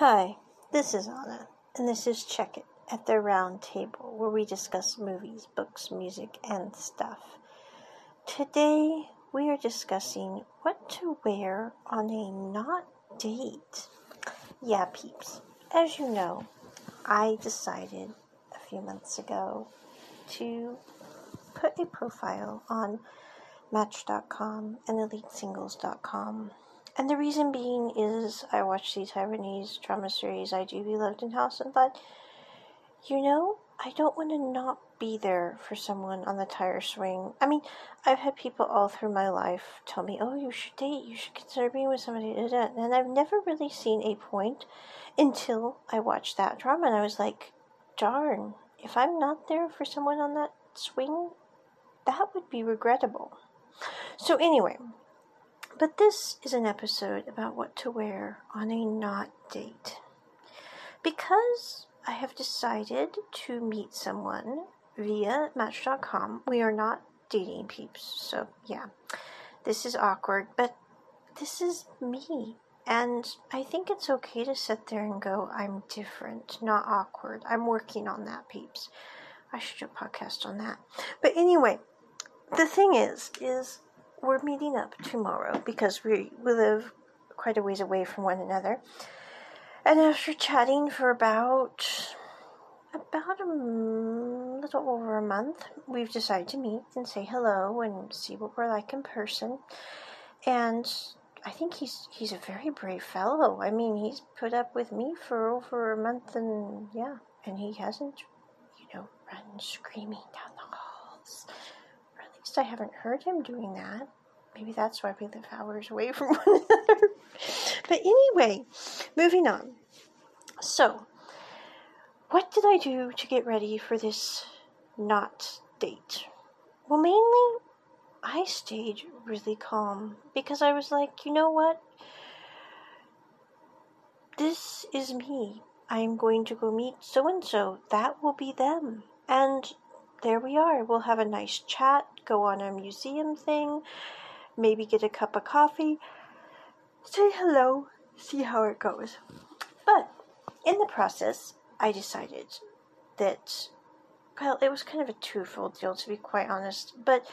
Hi, this is Anna, and this is Check It at the Round Table, where we discuss movies, books, music, and stuff. Today, we are discussing what to wear on a not date. Yeah, peeps, as you know, I decided a few months ago to put a profile on Match.com and EliteSingles.com and the reason being is I watched the Taiwanese drama series I Do Be Loved in House and thought, you know, I don't want to not be there for someone on the tire swing. I mean, I've had people all through my life tell me, oh, you should date, you should consider being with somebody, and I've never really seen a point until I watched that drama and I was like, darn, if I'm not there for someone on that swing, that would be regrettable. So, anyway, but this is an episode about what to wear on a not date. Because I have decided to meet someone via Match.com, we are not dating peeps, so yeah, this is awkward, but this is me. And I think it's okay to sit there and go, I'm different, not awkward. I'm working on that, peeps. I should do a podcast on that. But anyway, the thing is, is we're meeting up tomorrow because we, we live quite a ways away from one another. And after chatting for about about a little over a month, we've decided to meet and say hello and see what we're like in person. And I think he's he's a very brave fellow. I mean, he's put up with me for over a month, and yeah, and he hasn't, you know, run screaming down the halls least I haven't heard him doing that. Maybe that's why we live hours away from one another. but anyway, moving on. So, what did I do to get ready for this not date? Well, mainly, I stayed really calm because I was like, you know what? This is me. I'm going to go meet so and so. That will be them. And there we are. We'll have a nice chat, go on a museum thing, maybe get a cup of coffee, say hello, see how it goes. But in the process, I decided that, well, it was kind of a twofold deal to be quite honest, but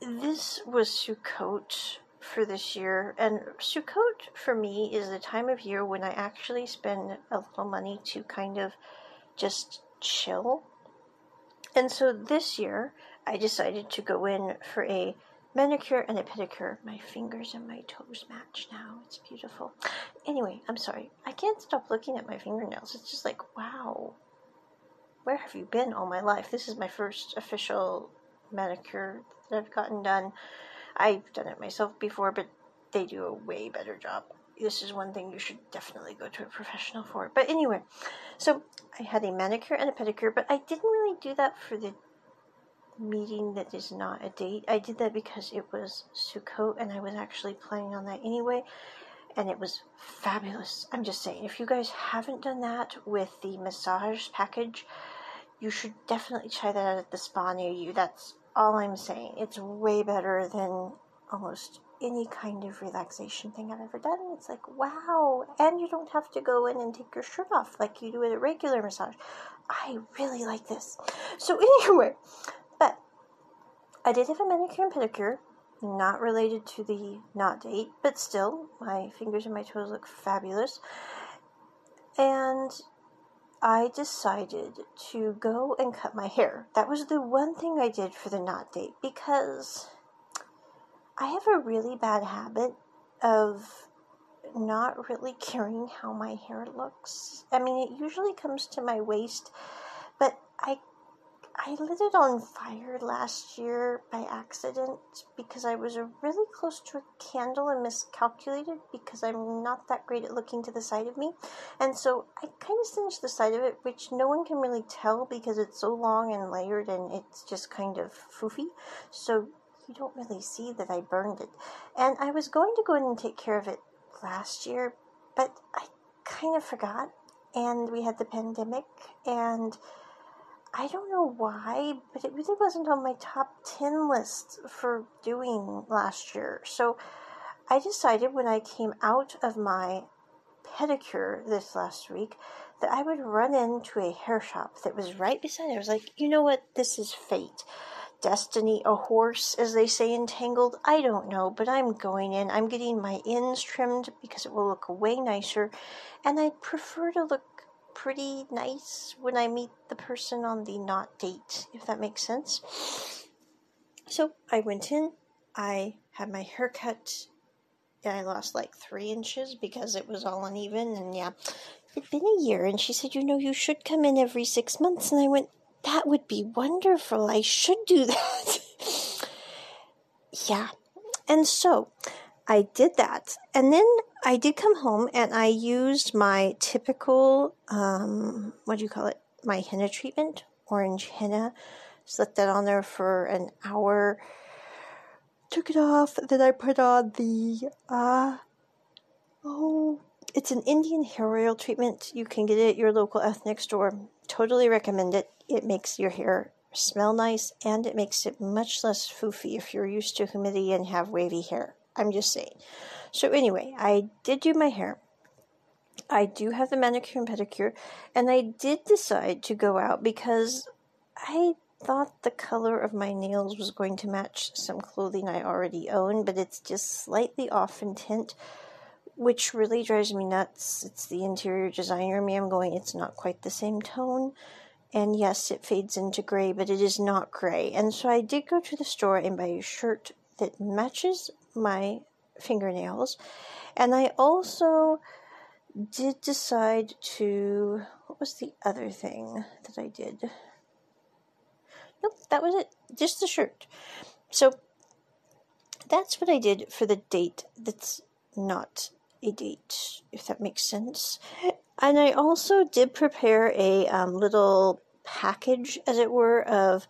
this was Sukkot for this year, and Sukkot for me is the time of year when I actually spend a little money to kind of just chill and so this year, I decided to go in for a manicure and a pedicure. My fingers and my toes match now. It's beautiful. Anyway, I'm sorry. I can't stop looking at my fingernails. It's just like, wow. Where have you been all my life? This is my first official manicure that I've gotten done. I've done it myself before, but they do a way better job this is one thing you should definitely go to a professional for. But anyway, so I had a manicure and a pedicure, but I didn't really do that for the meeting that is not a date. I did that because it was Sukkot and I was actually planning on that anyway. And it was fabulous. I'm just saying, if you guys haven't done that with the massage package, you should definitely try that out at the spa near you. That's all I'm saying. It's way better than almost any kind of relaxation thing I've ever done. It's like, wow. And you don't have to go in and take your shirt off like you do at a regular massage. I really like this. So, anyway, but I did have a manicure and pedicure, not related to the not date, but still, my fingers and my toes look fabulous. And I decided to go and cut my hair. That was the one thing I did for the not date because I have a really bad habit of not really caring how my hair looks. I mean, it usually comes to my waist, but I I lit it on fire last year by accident because I was really close to a candle and miscalculated because I'm not that great at looking to the side of me. And so I kind of singed the side of it, which no one can really tell because it's so long and layered and it's just kind of foofy. So you don't really see that I burned it. And I was going to go in and take care of it last year, but I kind of forgot. And we had the pandemic, and I don't know why, but it really wasn't on my top 10 list for doing last year. So I decided when I came out of my pedicure this last week that I would run into a hair shop that was right beside it. I was like, you know what? This is fate. Destiny, a horse, as they say in Tangled. I don't know, but I'm going in. I'm getting my ends trimmed because it will look way nicer. And I'd prefer to look pretty nice when I meet the person on the not date, if that makes sense. So I went in, I had my hair cut. and I lost like three inches because it was all uneven, and yeah, it'd been a year. And she said, You know, you should come in every six months. And I went, That would be wonderful. I should do that. yeah. And so I did that. And then I did come home and I used my typical, um, what do you call it? My henna treatment, orange henna. Set that on there for an hour. Took it off. Then I put on the, uh, oh, it's an Indian hair oil treatment. You can get it at your local ethnic store. Totally recommend it. It makes your hair smell nice and it makes it much less foofy if you're used to humidity and have wavy hair. I'm just saying. So, anyway, I did do my hair. I do have the manicure and pedicure, and I did decide to go out because I thought the color of my nails was going to match some clothing I already own, but it's just slightly off in tint, which really drives me nuts. It's the interior designer me. I'm going, it's not quite the same tone. And yes, it fades into gray, but it is not gray. And so I did go to the store and buy a shirt that matches my fingernails. And I also did decide to. What was the other thing that I did? Nope, that was it. Just the shirt. So that's what I did for the date that's not a date, if that makes sense. And I also did prepare a um, little package, as it were, of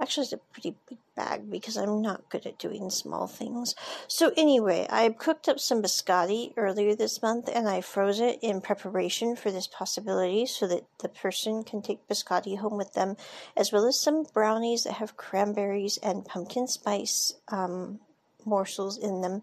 actually, it's a pretty big bag because I'm not good at doing small things. So, anyway, I cooked up some biscotti earlier this month and I froze it in preparation for this possibility so that the person can take biscotti home with them, as well as some brownies that have cranberries and pumpkin spice um, morsels in them.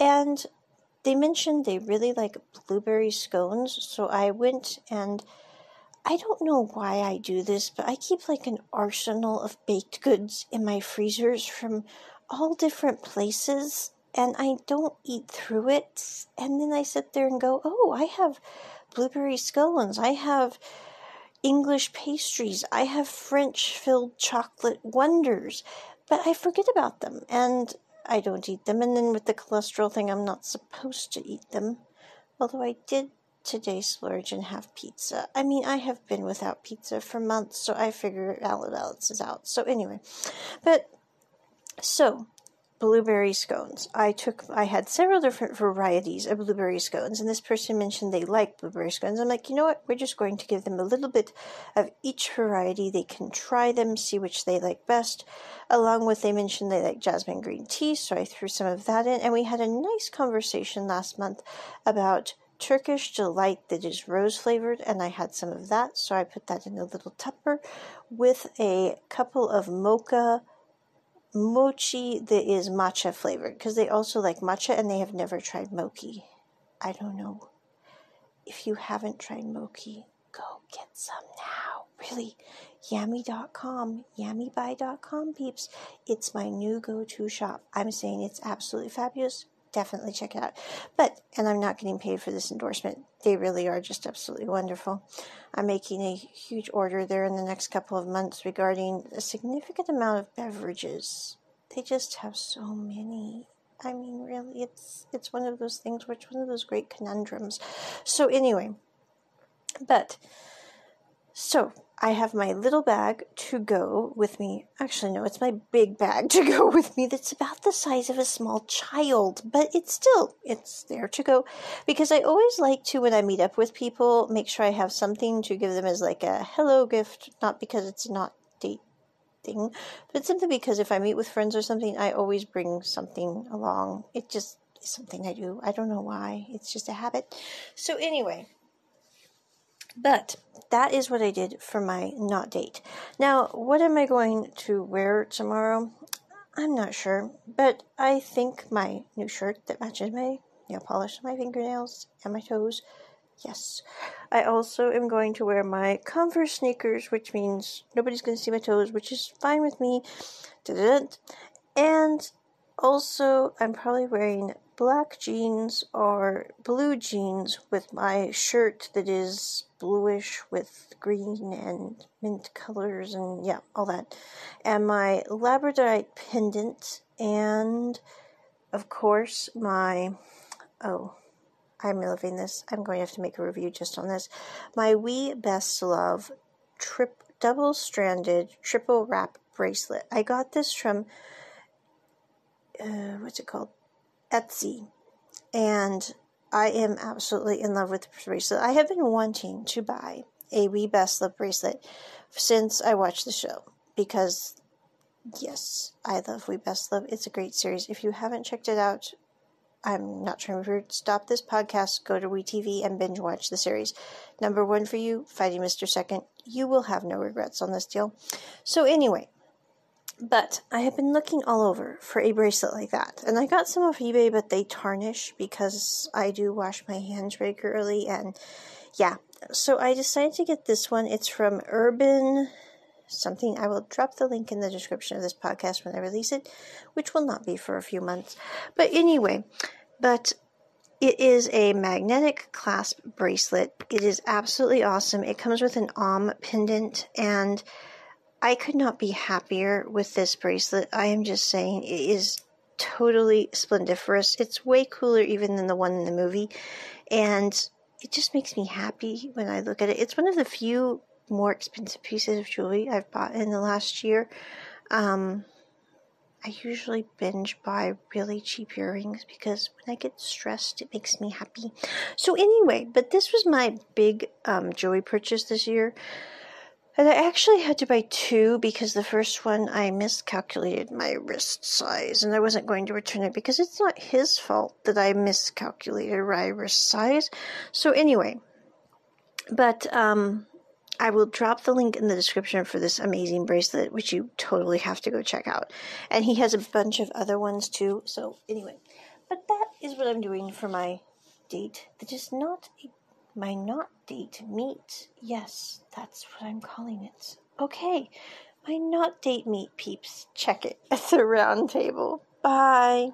And they mentioned they really like blueberry scones, so I went and I don't know why I do this, but I keep like an arsenal of baked goods in my freezers from all different places, and I don't eat through it. And then I sit there and go, oh, I have blueberry scones, I have English pastries, I have French filled chocolate wonders, but I forget about them and I don't eat them. And then with the cholesterol thing, I'm not supposed to eat them. Although I did today splurge and have pizza. I mean, I have been without pizza for months, so I figure it all balances out. So anyway, but so blueberry scones. I took, I had several different varieties of blueberry scones, and this person mentioned they like blueberry scones. I'm like, you know what? We're just going to give them a little bit of each variety. They can try them, see which they like best. Along with, they mentioned they like jasmine green tea, so I threw some of that in, and we had a nice conversation last month about Turkish delight that is rose flavored, and I had some of that, so I put that in a little tupper with a couple of mocha mochi that is matcha flavored because they also like matcha and they have never tried mochi. I don't know. If you haven't tried mochi, go get some now. Really. Yami.com, yamibuy.com, peeps. It's my new go to shop. I'm saying it's absolutely fabulous definitely check it out. But, and I'm not getting paid for this endorsement. They really are just absolutely wonderful. I'm making a huge order there in the next couple of months regarding a significant amount of beverages. They just have so many. I mean, really, it's it's one of those things it's one of those great conundrums. So anyway, but so I have my little bag to go with me. Actually, no, it's my big bag to go with me that's about the size of a small child, but it's still, it's there to go. Because I always like to, when I meet up with people, make sure I have something to give them as like a hello gift, not because it's not date thing, but simply because if I meet with friends or something, I always bring something along. It just is something I do. I don't know why. It's just a habit. So anyway, but that is what I did for my not date. Now, what am I going to wear tomorrow? I'm not sure, but I think my new shirt that matches my nail polish, my fingernails, and my toes Yes. I also am going to wear my Converse sneakers, which means nobody's going to see my toes, which is fine with me. And also, I'm probably wearing black jeans or blue jeans with my shirt that is bluish with green and mint colors and yeah, all that. And my labradorite pendant and of course my oh I'm loving this. I'm going to have to make a review just on this. My We Best Love trip double stranded triple wrap bracelet. I got this from uh, what's it called? Etsy. And I am absolutely in love with the bracelet. I have been wanting to buy a We Best Love bracelet since I watched the show because yes, I love We Best Love. It's a great series. If you haven't checked it out, I'm not trying to stop this podcast, go to WeTV and binge watch the series. Number one for you, Fighting Mr. Second. You will have no regrets on this deal. So, anyway, but I have been looking all over for a bracelet like that. And I got some off eBay, but they tarnish because I do wash my hands regularly. And yeah, so I decided to get this one. It's from Urban something. I will drop the link in the description of this podcast when I release it, which will not be for a few months. But anyway, but it is a magnetic clasp bracelet. It is absolutely awesome. It comes with an Om pendant, and I could not be happier with this bracelet. I am just saying, it is totally splendiferous. It's way cooler even than the one in the movie, and it just makes me happy when I look at it. It's one of the few more expensive pieces of jewelry I've bought in the last year. Um, I usually binge buy really cheap earrings because when I get stressed, it makes me happy. So, anyway, but this was my big um, jewelry purchase this year. And I actually had to buy two because the first one I miscalculated my wrist size and I wasn't going to return it because it's not his fault that I miscalculated my wrist size. So, anyway, but um, I will drop the link in the description for this amazing bracelet, which you totally have to go check out. And he has a bunch of other ones too. So, anyway, but that is what I'm doing for my date that is not a, my not date meet. Yes, that's what I'm calling it. Okay, my not date meet peeps. Check it at the round table. Bye.